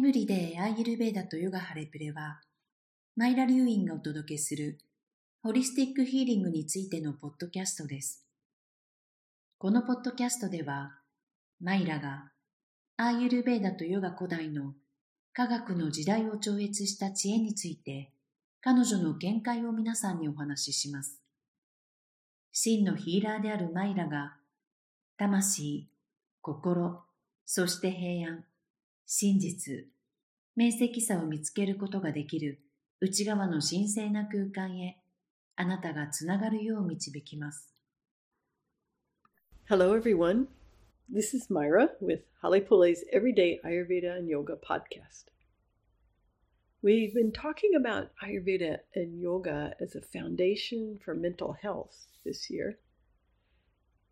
エブリデイアーユルベーダとヨガハレプレは、マイラ・リューインがお届けするホリスティックヒーリングについてのポッドキャストです。このポッドキャストでは、マイラがアーユルベーダとヨガ古代の科学の時代を超越した知恵について、彼女の見解を皆さんにお話しします。真のヒーラーであるマイラが、魂、心、そして平安、真実、明晰さを見つけることができる内側の神聖な空間へ、あなたがつながるよう導きます。Hello everyone. This is Myra with Halepole's Everyday Ayurveda and Yoga podcast. We've been talking about Ayurveda and yoga as a foundation for mental health this year.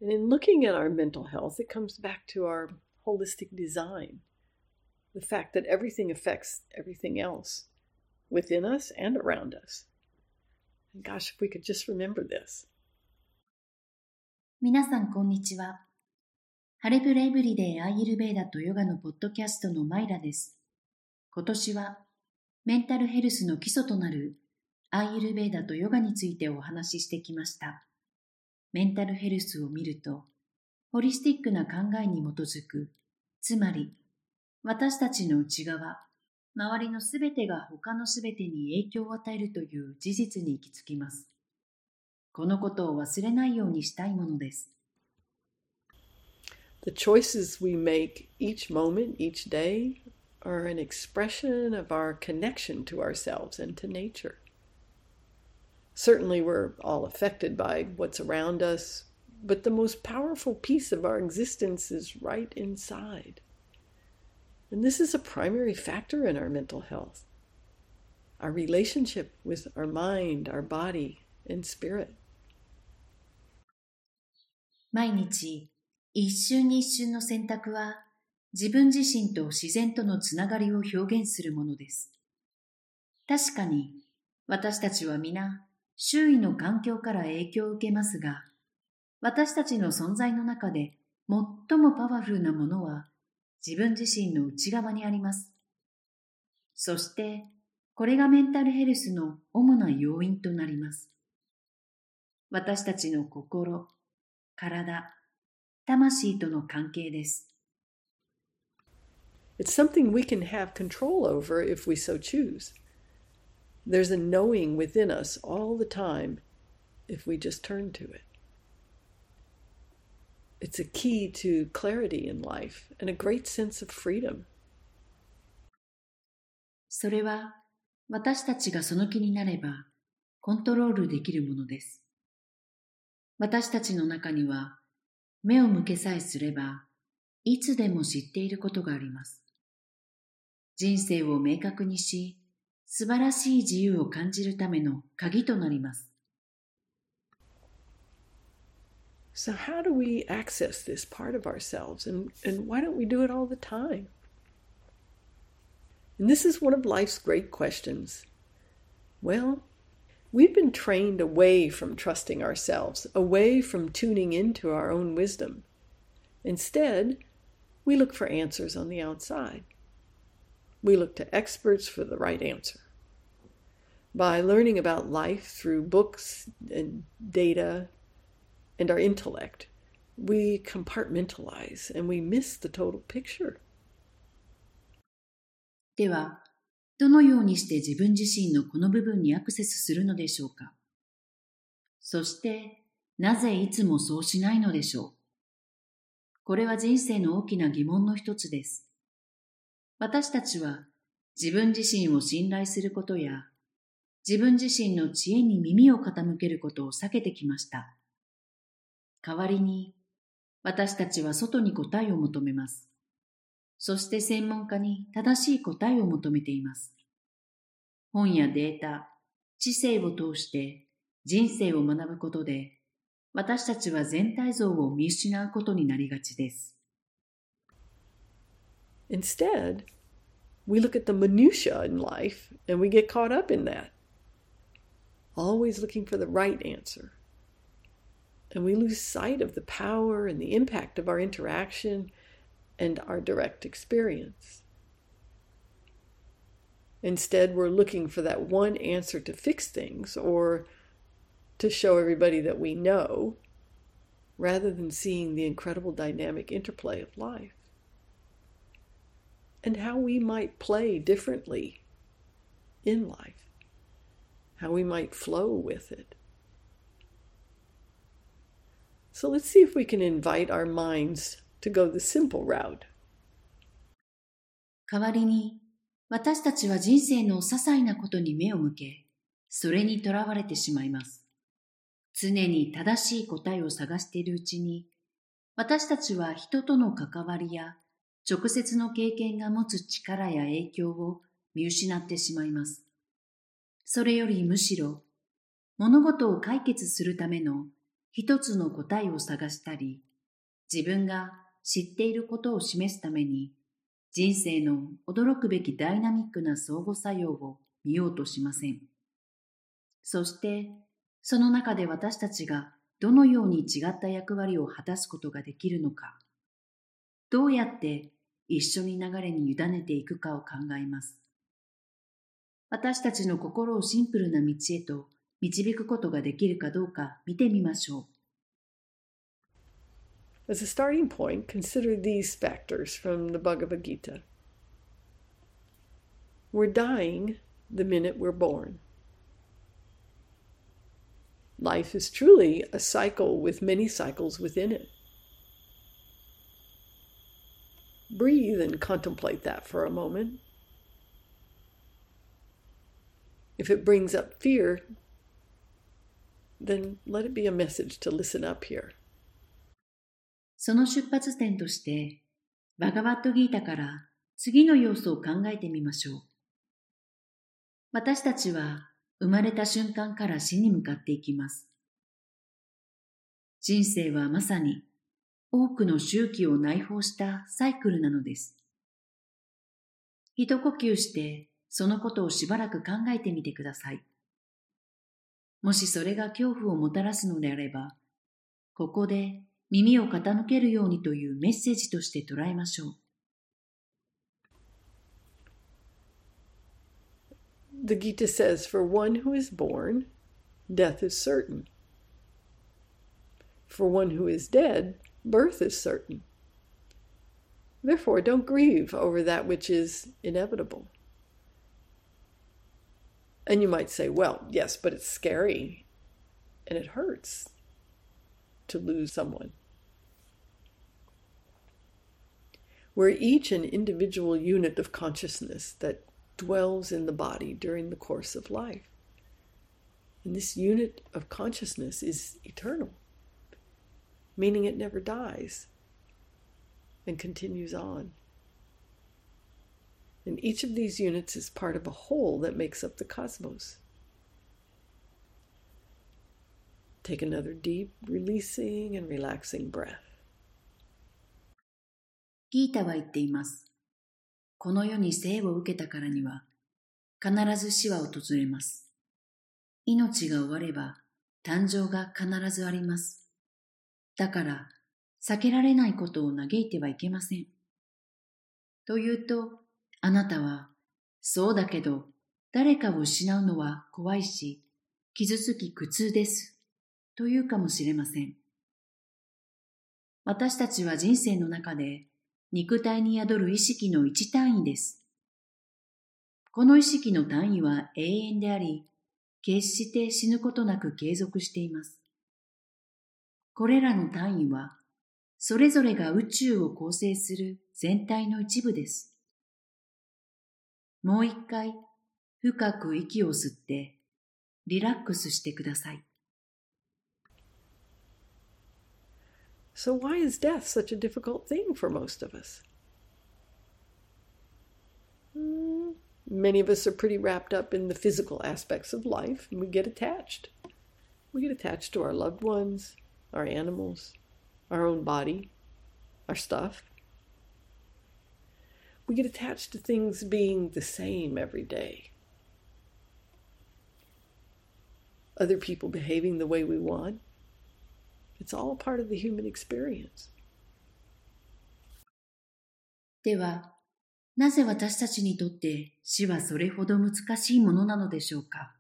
And in looking at our mental health, it comes back to our holistic design the fact that everything affects everything else within us and around us. And gosh, if we could just remember this. 皆さん、こんにちは。ハレプレイブリデイアーユルベーダとヨガのポッドキャストのマイラです。今年はメンタルヘルスの基礎となるアーユルベーダとヨガについてお話ししてきました。メンタルヘルスを見ると、ホリスティックな考えに基づく、つまり私たちの内側、周りのすべてが他のすべてに影響を与えるという事実に行き着きます。このことを忘れないようにしたいものです。The choices we make each moment, each day, are an expression of our connection to ourselves and to nature. Certainly, we're all affected by what's around us, but the most powerful piece of our existence is right inside. And this is a primary factor in our mental health our relationship with our mind, our body, and spirit. 毎日一瞬に一瞬の選択は自分自身と自然とのつながりを表現するものです。確かに私たちは皆周囲の環境から影響を受けますが、私たちの存在の中で最もパワフルなものは自分自身の内側にあります。そしてこれがメンタルヘルスの主な要因となります。私たちの心、体、魂との関係です。It's something we can have control over if we so choose. There's a knowing within us all the time if we just turn to it. It's a key to clarity in life and a great sense of freedom. それは私たちがその気になればコントロールできるものです。私たちの中には目を向けさえすれば、いつでも知っていることがあります。人生を明確にし、素晴らしい自由を感じるための鍵となります。So, how do we access this part of ourselves, and, and why don't we do it all the time? And this is one of life's great questions. Well, We've been trained away from trusting ourselves, away from tuning into our own wisdom. Instead, we look for answers on the outside. We look to experts for the right answer. By learning about life through books and data and our intellect, we compartmentalize and we miss the total picture. では、どのようにして自分自身のこの部分にアクセスするのでしょうか？そして、なぜいつもそうしないのでしょう？これは人生の大きな疑問の一つです。私たちは自分自身を信頼することや自分自身の知恵に耳を傾けることを避けてきました。代わりに私たちは外に答えを求めます。そして専門家に正しい答えを求めています。本やデータ、知性を通して人生を学ぶことで、私たちは全体像を見失うことになりがちです。Instead, we look at the minutiae in life and we get caught up in that. Always looking for the right answer. And we lose sight of the power and the impact of our interaction and our direct experience. Instead, we're looking for that one answer to fix things or to show everybody that we know, rather than seeing the incredible dynamic interplay of life and how we might play differently in life, how we might flow with it. So let's see if we can invite our minds to go the simple route. 代わりに、私たちは人生の些細なことに目を向け、それにとらわれてしまいます。常に正しい答えを探しているうちに、私たちは人との関わりや直接の経験が持つ力や影響を見失ってしまいます。それよりむしろ、物事を解決するための一つの答えを探したり、自分が知っていることを示すために、人生の驚くべきダイナミックな相互作用を見ようとしません。そして、その中で私たちがどのように違った役割を果たすことができるのか、どうやって一緒に流れに委ねていくかを考えます。私たちの心をシンプルな道へと導くことができるかどうか見てみましょう。As a starting point, consider these factors from the Bhagavad Gita. We're dying the minute we're born. Life is truly a cycle with many cycles within it. Breathe and contemplate that for a moment. If it brings up fear, then let it be a message to listen up here. その出発点として、バガバットギータから次の要素を考えてみましょう。私たちは生まれた瞬間から死に向かっていきます。人生はまさに多くの周期を内包したサイクルなのです。一呼吸してそのことをしばらく考えてみてください。もしそれが恐怖をもたらすのであれば、ここで耳を傾けるようにというメッセージとして捉えましょう。The Gita says, For one who is born, death is certain. For one who is dead, birth is certain. Therefore, don't grieve over that which is inevitable. And you might say, well, yes, but it's scary and it hurts to lose someone. We're each an individual unit of consciousness that dwells in the body during the course of life. And this unit of consciousness is eternal, meaning it never dies and continues on. And each of these units is part of a whole that makes up the cosmos. Take another deep, releasing and relaxing breath. ギータは言っています。この世に生を受けたからには、必ず死は訪れます。命が終われば、誕生が必ずあります。だから、避けられないことを嘆いてはいけません。というと、あなたは、そうだけど、誰かを失うのは怖いし、傷つき苦痛です。というかもしれません。私たちは人生の中で肉体に宿る意識の一単位です。この意識の単位は永遠であり、決して死ぬことなく継続しています。これらの単位は、それぞれが宇宙を構成する全体の一部です。もう一回、深く息を吸って、リラックスしてください。So, why is death such a difficult thing for most of us? Hmm, many of us are pretty wrapped up in the physical aspects of life, and we get attached. We get attached to our loved ones, our animals, our own body, our stuff. We get attached to things being the same every day. Other people behaving the way we want, it's all part of the human experience. では、なぜ私たちにとって死はそれほど難しいものなのでしょうか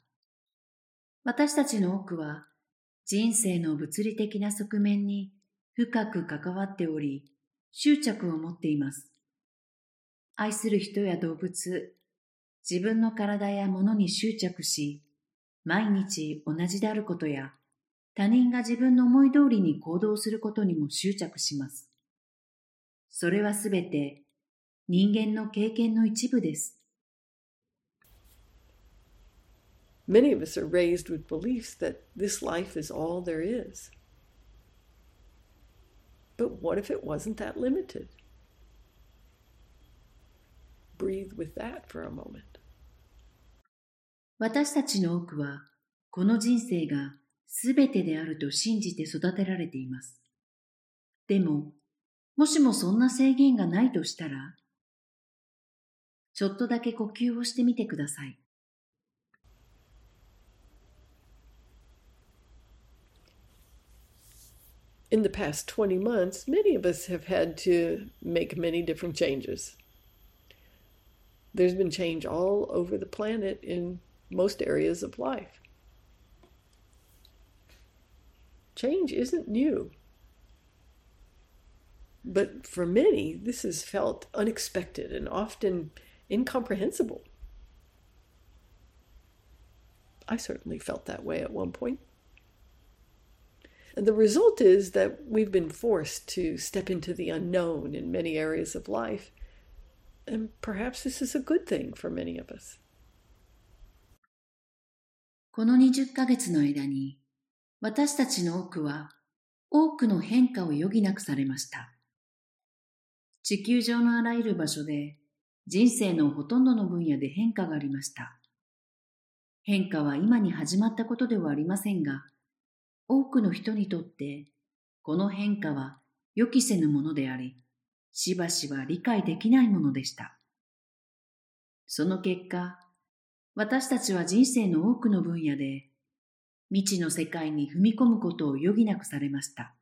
私たちの多くは人生の物理的な側面に深く関わっており、執着を持っています。愛する人や動物、自分の体や物に執着し、毎日同じであることや、他人が自分の思い通りに行動することにも執着します。それはすべて人間の経験の一部です。Many of us are raised with beliefs that this life is all there is. But what if it wasn't that limited? Breathe with that for a moment. 私たちの多くは、この人生がすべてであると信じて育てられています。でも、もしもそんな制限がないとしたら、ちょっとだけ呼吸をしてみてください。in the past 20 months, many of us have had to make many different changes. There's been change all over the planet in most areas of life. Change isn't new. But for many, this has felt unexpected and often incomprehensible. I certainly felt that way at one point. And the result is that we've been forced to step into the unknown in many areas of life. And perhaps this is a good thing for many of us. この20ヶ月の間に、私たちの多くは多くの変化を余儀なくされました。地球上のあらゆる場所で人生のほとんどの分野で変化がありました。変化は今に始まったことではありませんが、多くの人にとってこの変化は予期せぬものであり、しばしば理解できないものでした。その結果、私たちは人生の多くの分野で未知の世界に踏み込むことを余儀なくされました。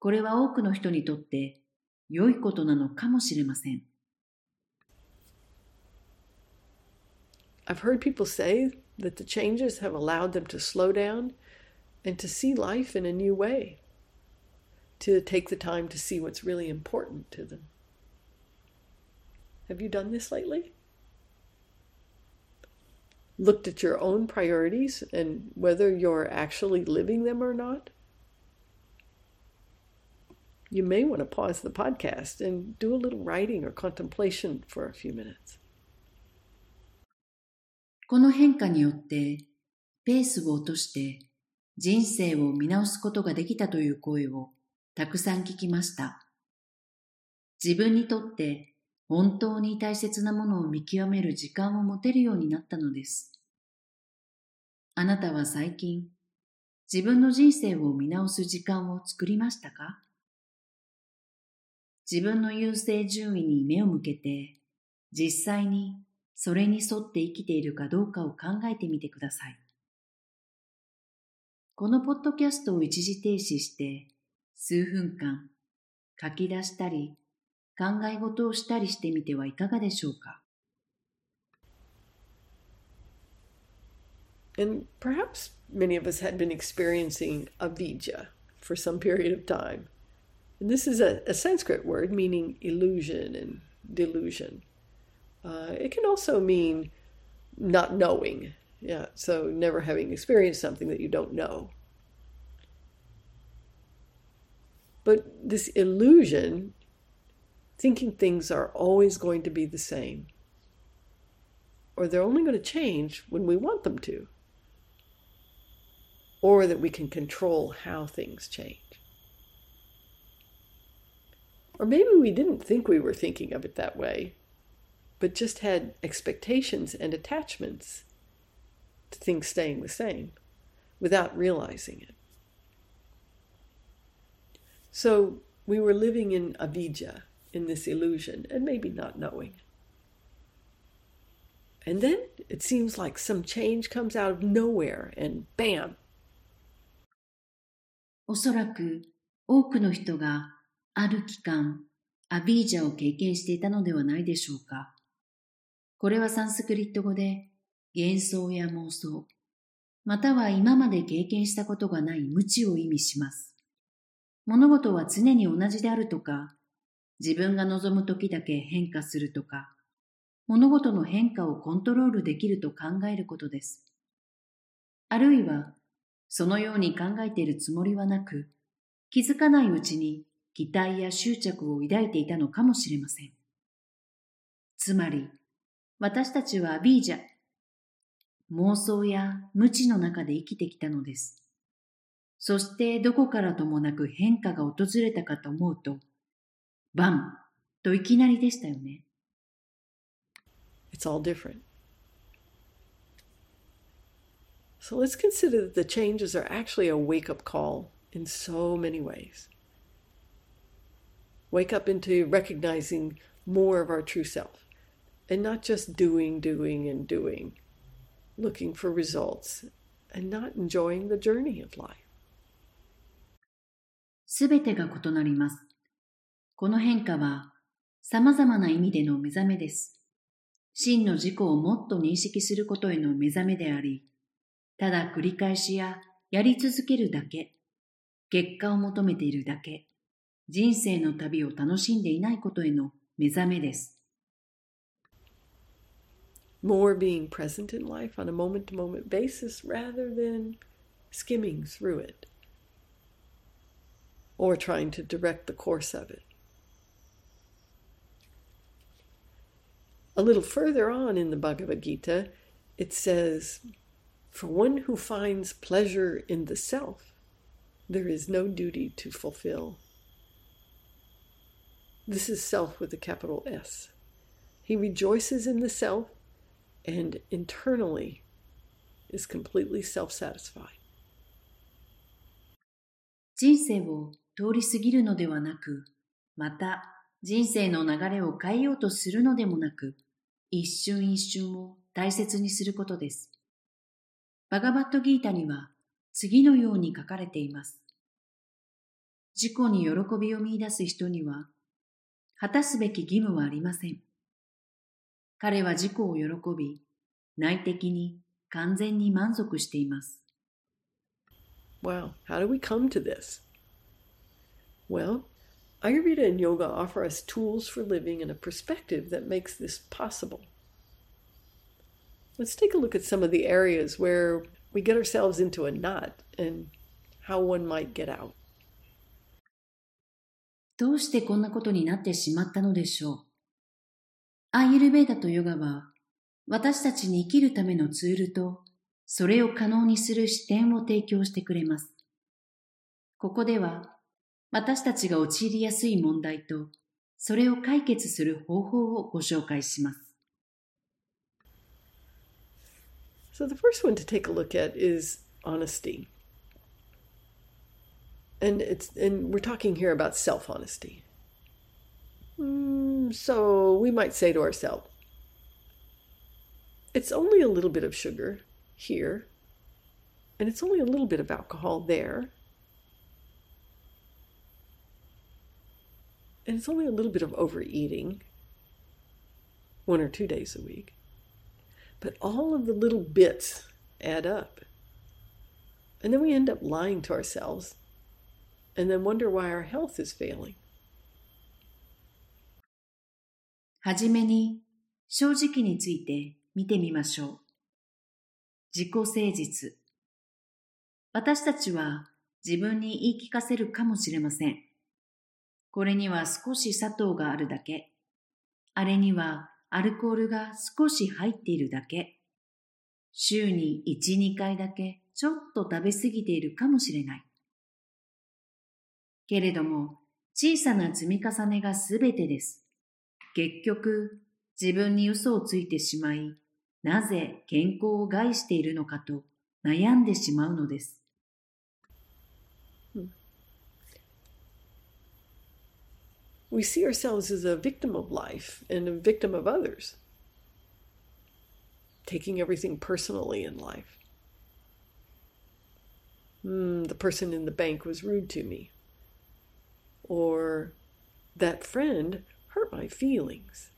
これは多くの人にとって良いことなのかもしれません。I've heard people say that the changes have allowed them to slow down and to see life in a new way, to take the time to see what's really important to them. Have you done this lately? Looked at your own priorities and whether you're actually living them or not? You may want to pause the podcast and do a little writing or contemplation for a few minutes. この変化によってペースを落として人生を見直すことができたという声を たくさん聞きました。自分にとって本当に大切なものを見極める時間を持てるようになったのです。あなたは最近自分の人生を見直す時間を作りましたか？自分の優勢順位に目を向けて実際にそれに沿って生きているかどうかを考えてみてください。このポッドキャストを一時停止して数分間書き出したり考え事をしたりしてみてはいかがでしょうか And perhaps many of us had been experiencing avidya for some period of time. And this is a, a Sanskrit word meaning illusion and delusion. Uh, it can also mean not knowing, yeah, so never having experienced something that you don't know. But this illusion, thinking things are always going to be the same, or they're only going to change when we want them to, or that we can control how things change. Or maybe we didn't think we were thinking of it that way, but just had expectations and attachments to things staying the same without realizing it. So we were living in avidya, in this illusion, and maybe not knowing. And then it seems like some change comes out of nowhere and bam! おそらく多くの人がある期間、アビージャを経験していたのではないでしょうか。これはサンスクリット語で幻想や妄想、または今まで経験したことがない無知を意味します。物事は常に同じであるとか、自分が望む時だけ変化するとか、物事の変化をコントロールできると考えることです。あるいは、そのように考えているつもりはなく、気づかないうちに期待や執着を抱いていたのかもしれません。つまり、私たちはアビージャ、妄想や無知の中で生きてきたのです。そしてどこからともなく変化が訪れたかと思うと、バンといきなりでしたよね。It's all different. So let's consider that the changes are actually a wake up call in so many ways. wake up into recognizing more of our true self and not just doing, doing, and doing, looking for results and not enjoying the journey of life. すべてが異なります。この変化は様々な意味での目覚めです。真の自己をもっと認識することへの目覚めであり、ただ繰り返しややり続けるだけ、結果を求めているだけ、人生の旅を楽しんでいないことへの目覚めです。More being present in life on a moment to moment basis rather than skimming through it or trying to direct the course of it. A little further on in the Bhagavad Gita, it says, For one who finds pleasure in the self, there is no duty to fulfill. This is self with a capital S. He rejoices in the self and internally is completely self satisfied. 人生を 通り過ぎるのではなく、また人生の流れを変えようとするのでもなく、一瞬一瞬を大切にすることです。バガバットギータには次のように書かれています。自己に喜びを見出す人には果たすべき義務はありません。彼は自己を喜び、内的に完全に満足しています。Wow, how do we come to this? Well, Ayurveda and yoga offer us tools for living in a perspective that makes this possible. Let's take a look at some of the areas where we get ourselves into a knot and how one might get out. どうしてこんなことになってしまったのでしょう。アイルベーダとヨガは、私たちに生きるためのツールと、それを可能にする視点を提供してくれます。ここでは、私たちが陥りやすい問題と、それを解決する方法をご紹介します。So the first one to take a look at is honesty. and it's and we're talking here about self honesty. Mm, so we might say to ourselves, it's only a little bit of sugar here, and it's only a little bit of alcohol there, and it's only a little bit of overeating one or two days a week. But all of the little bits add up. And then we end up lying to ourselves and then wonder why our health is failing. はじめに正直について見てみましょう。自己誠実。私たちは自分に言い聞かせるかもしれません。 これには少し砂糖があるだけ。あれにはアルコールが少し入っているだけ。週に1、2回だけちょっと食べ過ぎているかもしれない。けれども、小さな積み重ねがすべてです。結局、自分に嘘をついてしまい、なぜ健康を害しているのかと悩んでしまうのです。We see ourselves as a victim of life and a victim of others, taking everything personally in life. Mm, the person in the bank was rude to me. or that friend hurt my feelings.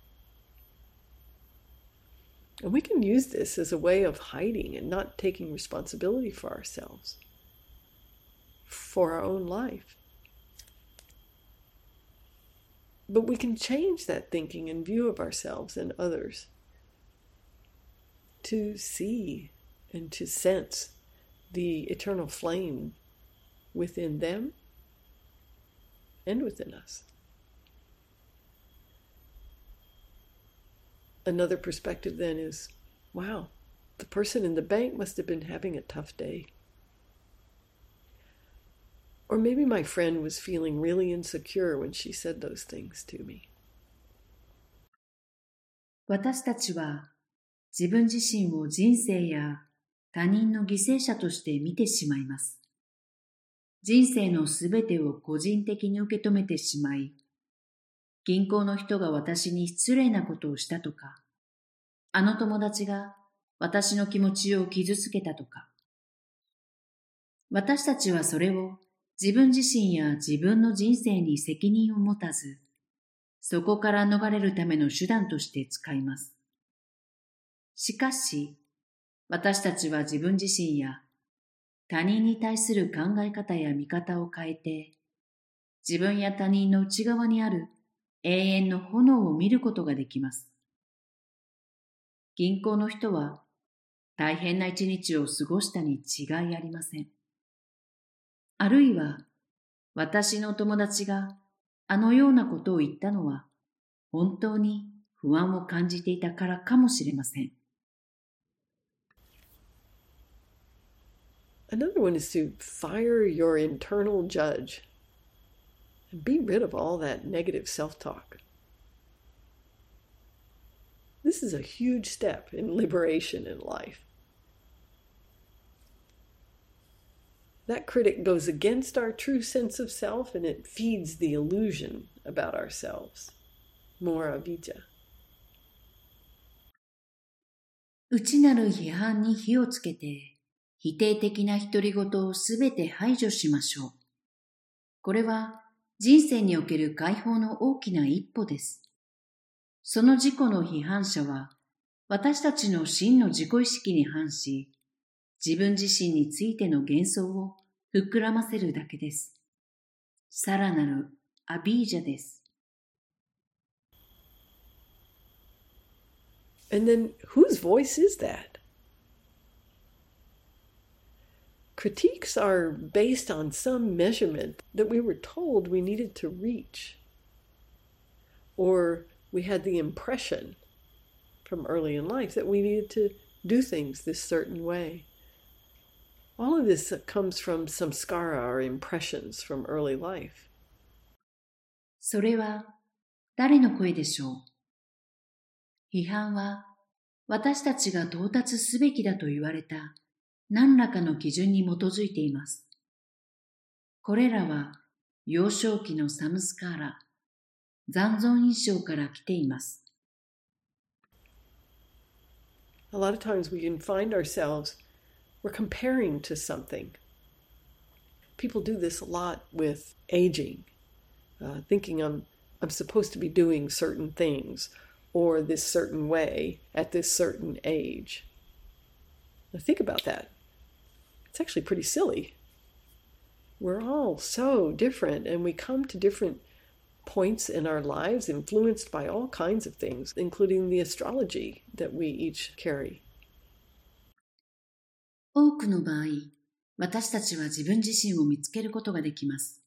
And we can use this as a way of hiding and not taking responsibility for ourselves, for our own life. But we can change that thinking and view of ourselves and others to see and to sense the eternal flame within them and within us. Another perspective then is wow, the person in the bank must have been having a tough day. Or maybe my friend was feeling really insecure when she said those things to me. 私たちは自分自身を人生や他人の犠牲者として見てしまいます。人生のすべてを個人的に受け止めてしまい、銀行の人が私に失礼なことをしたとか、あの友達が私の気持ちを傷つけたとか、私たちはそれを自分自身や自分の人生に責任を持たず、そこから逃れるための手段として使います。しかし、私たちは自分自身や他人に対する考え方や見方を変えて、自分や他人の内側にある永遠の炎を見ることができます。銀行の人は大変な一日を過ごしたに違いありません。あるいは私の友達があのようなことを言ったのは本当に不安を感じていたからかもしれません。Another one is to fire your internal judge and be rid of all that negative self talk. This is a huge step in liberation in life. That critic goes against our true sense of self and it feeds the illusion about ourselves. More avijja. 内なる批判に火をつけて否定的な独り言をすべて排除しましょう。これは人生における解放の大きな一歩です。その自己の批判者は私たちの真の自己意識に反し、自分自身についての幻想を膨らませるだけです。さらなるアビージャです。And then whose voice is that? critiques are based on some measurement that we were told we needed to reach. Or we had the impression from early in life that we needed to do things this certain way. All of this comes from samskara or impressions from early life. それは誰の声でしょう批判は私たちが到達すべきだと言われた何らかの基準に基づいています。これらは幼少期のサムスカーラ、残存印象から来ています。A lot of times we can find ourselves, we're comparing to something. People do this a lot with aging, uh, thinking I'm, I'm supposed to be doing certain things or this certain way at this certain age. Now think about that. It's actually pretty silly. We're all so different, and we come to different points in our lives influenced by all kinds of things, including the astrology that we each carry. 多くの場合、私たちは自分自身を見つけることができます。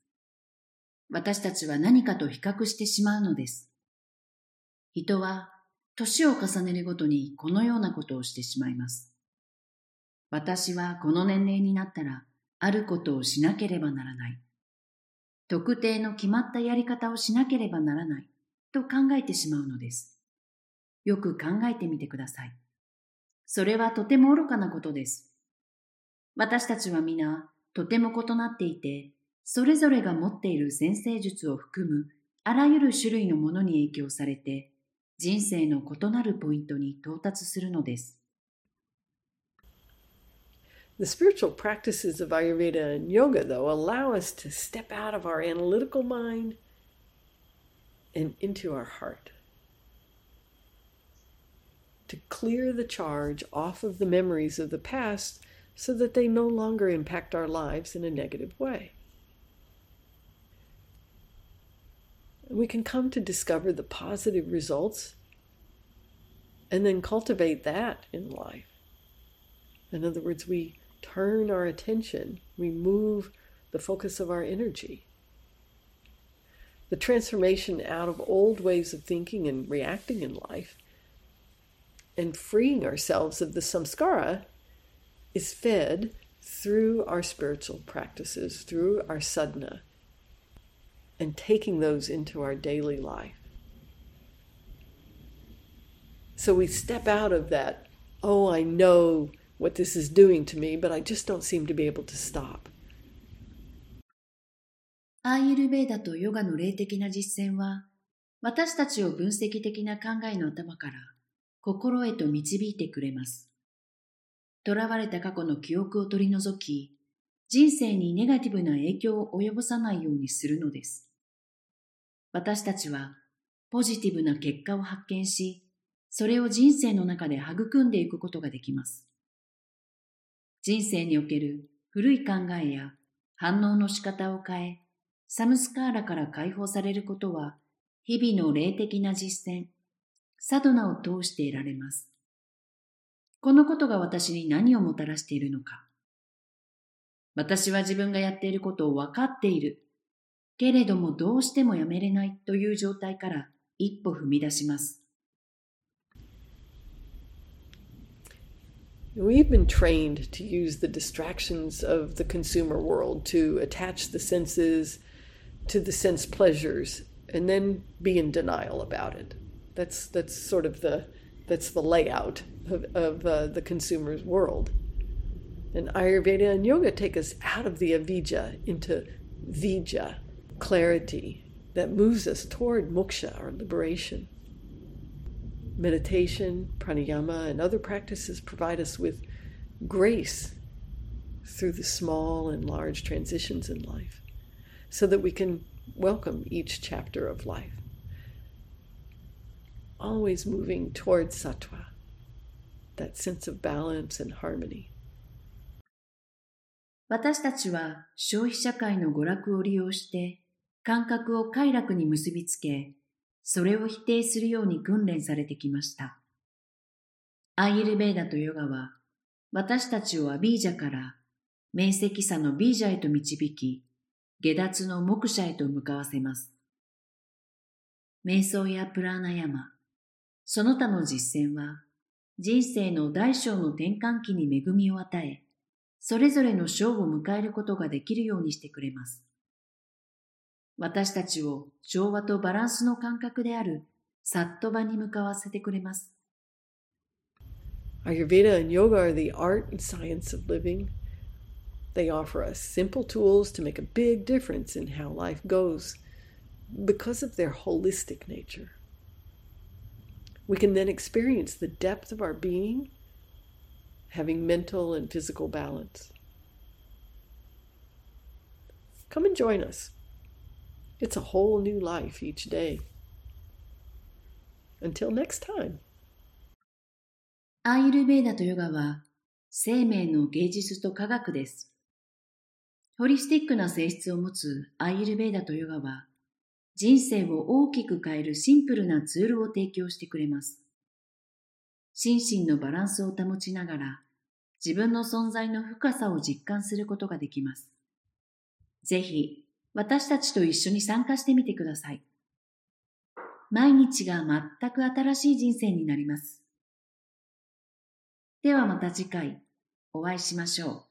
私たちは何かと比較してしまうのです。人は年を重ねるごとにこのようなことをしてしまいます。私はこの年齢になったら、あることをしなければならない。特定の決まったやり方をしなければならない。と考えてしまうのです。よく考えてみてください。それはとても愚かなことです。私たちは皆、とても異なっていて、それぞれが持っている先生術を含むあらゆる種類のものに影響されて、人生の異なるポイントに到達するのです。The spiritual practices of Ayurveda and yoga, though, allow us to step out of our analytical mind and into our heart. To clear the charge off of the memories of the past so that they no longer impact our lives in a negative way. We can come to discover the positive results and then cultivate that in life. In other words, we turn our attention, we move the focus of our energy. The transformation out of old ways of thinking and reacting in life and freeing ourselves of the samskara is fed through our spiritual practices, through our sadhana, and taking those into our daily life. So we step out of that, oh, I know what this is doing to me, but I just don't seem to be able to stop. アーユルベーダとヨガの霊的な実践は、私たちを分析的な考えの頭から心へと導いてくれます。 囚われた過去の記憶を取り除き、人生にネガティブな影響を及ぼさないようにするのです。私たちはポジティブな結果を発見し、それを人生の中で育んでいくことができます。人生における古い考えや反応の仕方を変え、サムスカーラから解放されることは、日々の霊的な実践、サドナを通して得られます。このことが私に何をもたらしているのか。私は自分がやっていることを分かっている。けれどもどうしてもやめれないという状態から一歩踏み出します。We've been trained to use the distractions of the consumer world to attach the senses to the sense pleasures and then be in denial about it. That's that's sort of the that's the layout of, of uh, the consumer's world. And Ayurveda and yoga take us out of the avijja into vijja, clarity that moves us toward moksha or liberation. Meditation, pranayama, and other practices provide us with grace through the small and large transitions in life so that we can welcome each chapter of life. Always moving towards sattva, that sense of balance and harmony. 私たちは消費社会の娯楽を利用して感覚を快楽に結びつけ、それを否定するように訓練されてきました。アイエルベーダとヨガは私たちをアビージャから面積差のビージャへと導き、下脱の目者へと向かわせます。瞑想やプラーナヤマ、その他の実践は、人生の大小の転換期に恵みを与え、それぞれの章を迎えることができるようにしてくれます。私たちを調和とバランスの感覚であるサットバに向かわせてくれます。Ayurveda and yoga are the art and science of living. They offer us simple tools to make a big difference in how life goes because of their holistic nature. We can then experience the depth of our being, having mental and physical balance. Come and join us. It's a whole new life each day. Until next time. アーユルベーダとヨガは生命の芸術と科学です。ホリスティックな性質を持つアイユルベーダとヨガは、人生を大きく変えるシンプルなツールを提供してくれます。心身のバランスを保ちながら、自分の存在の深さを実感することができます。ぜひ、私たちと一緒に参加してみてください。毎日が全く新しい人生になります。ではまた次回お会いしましょう。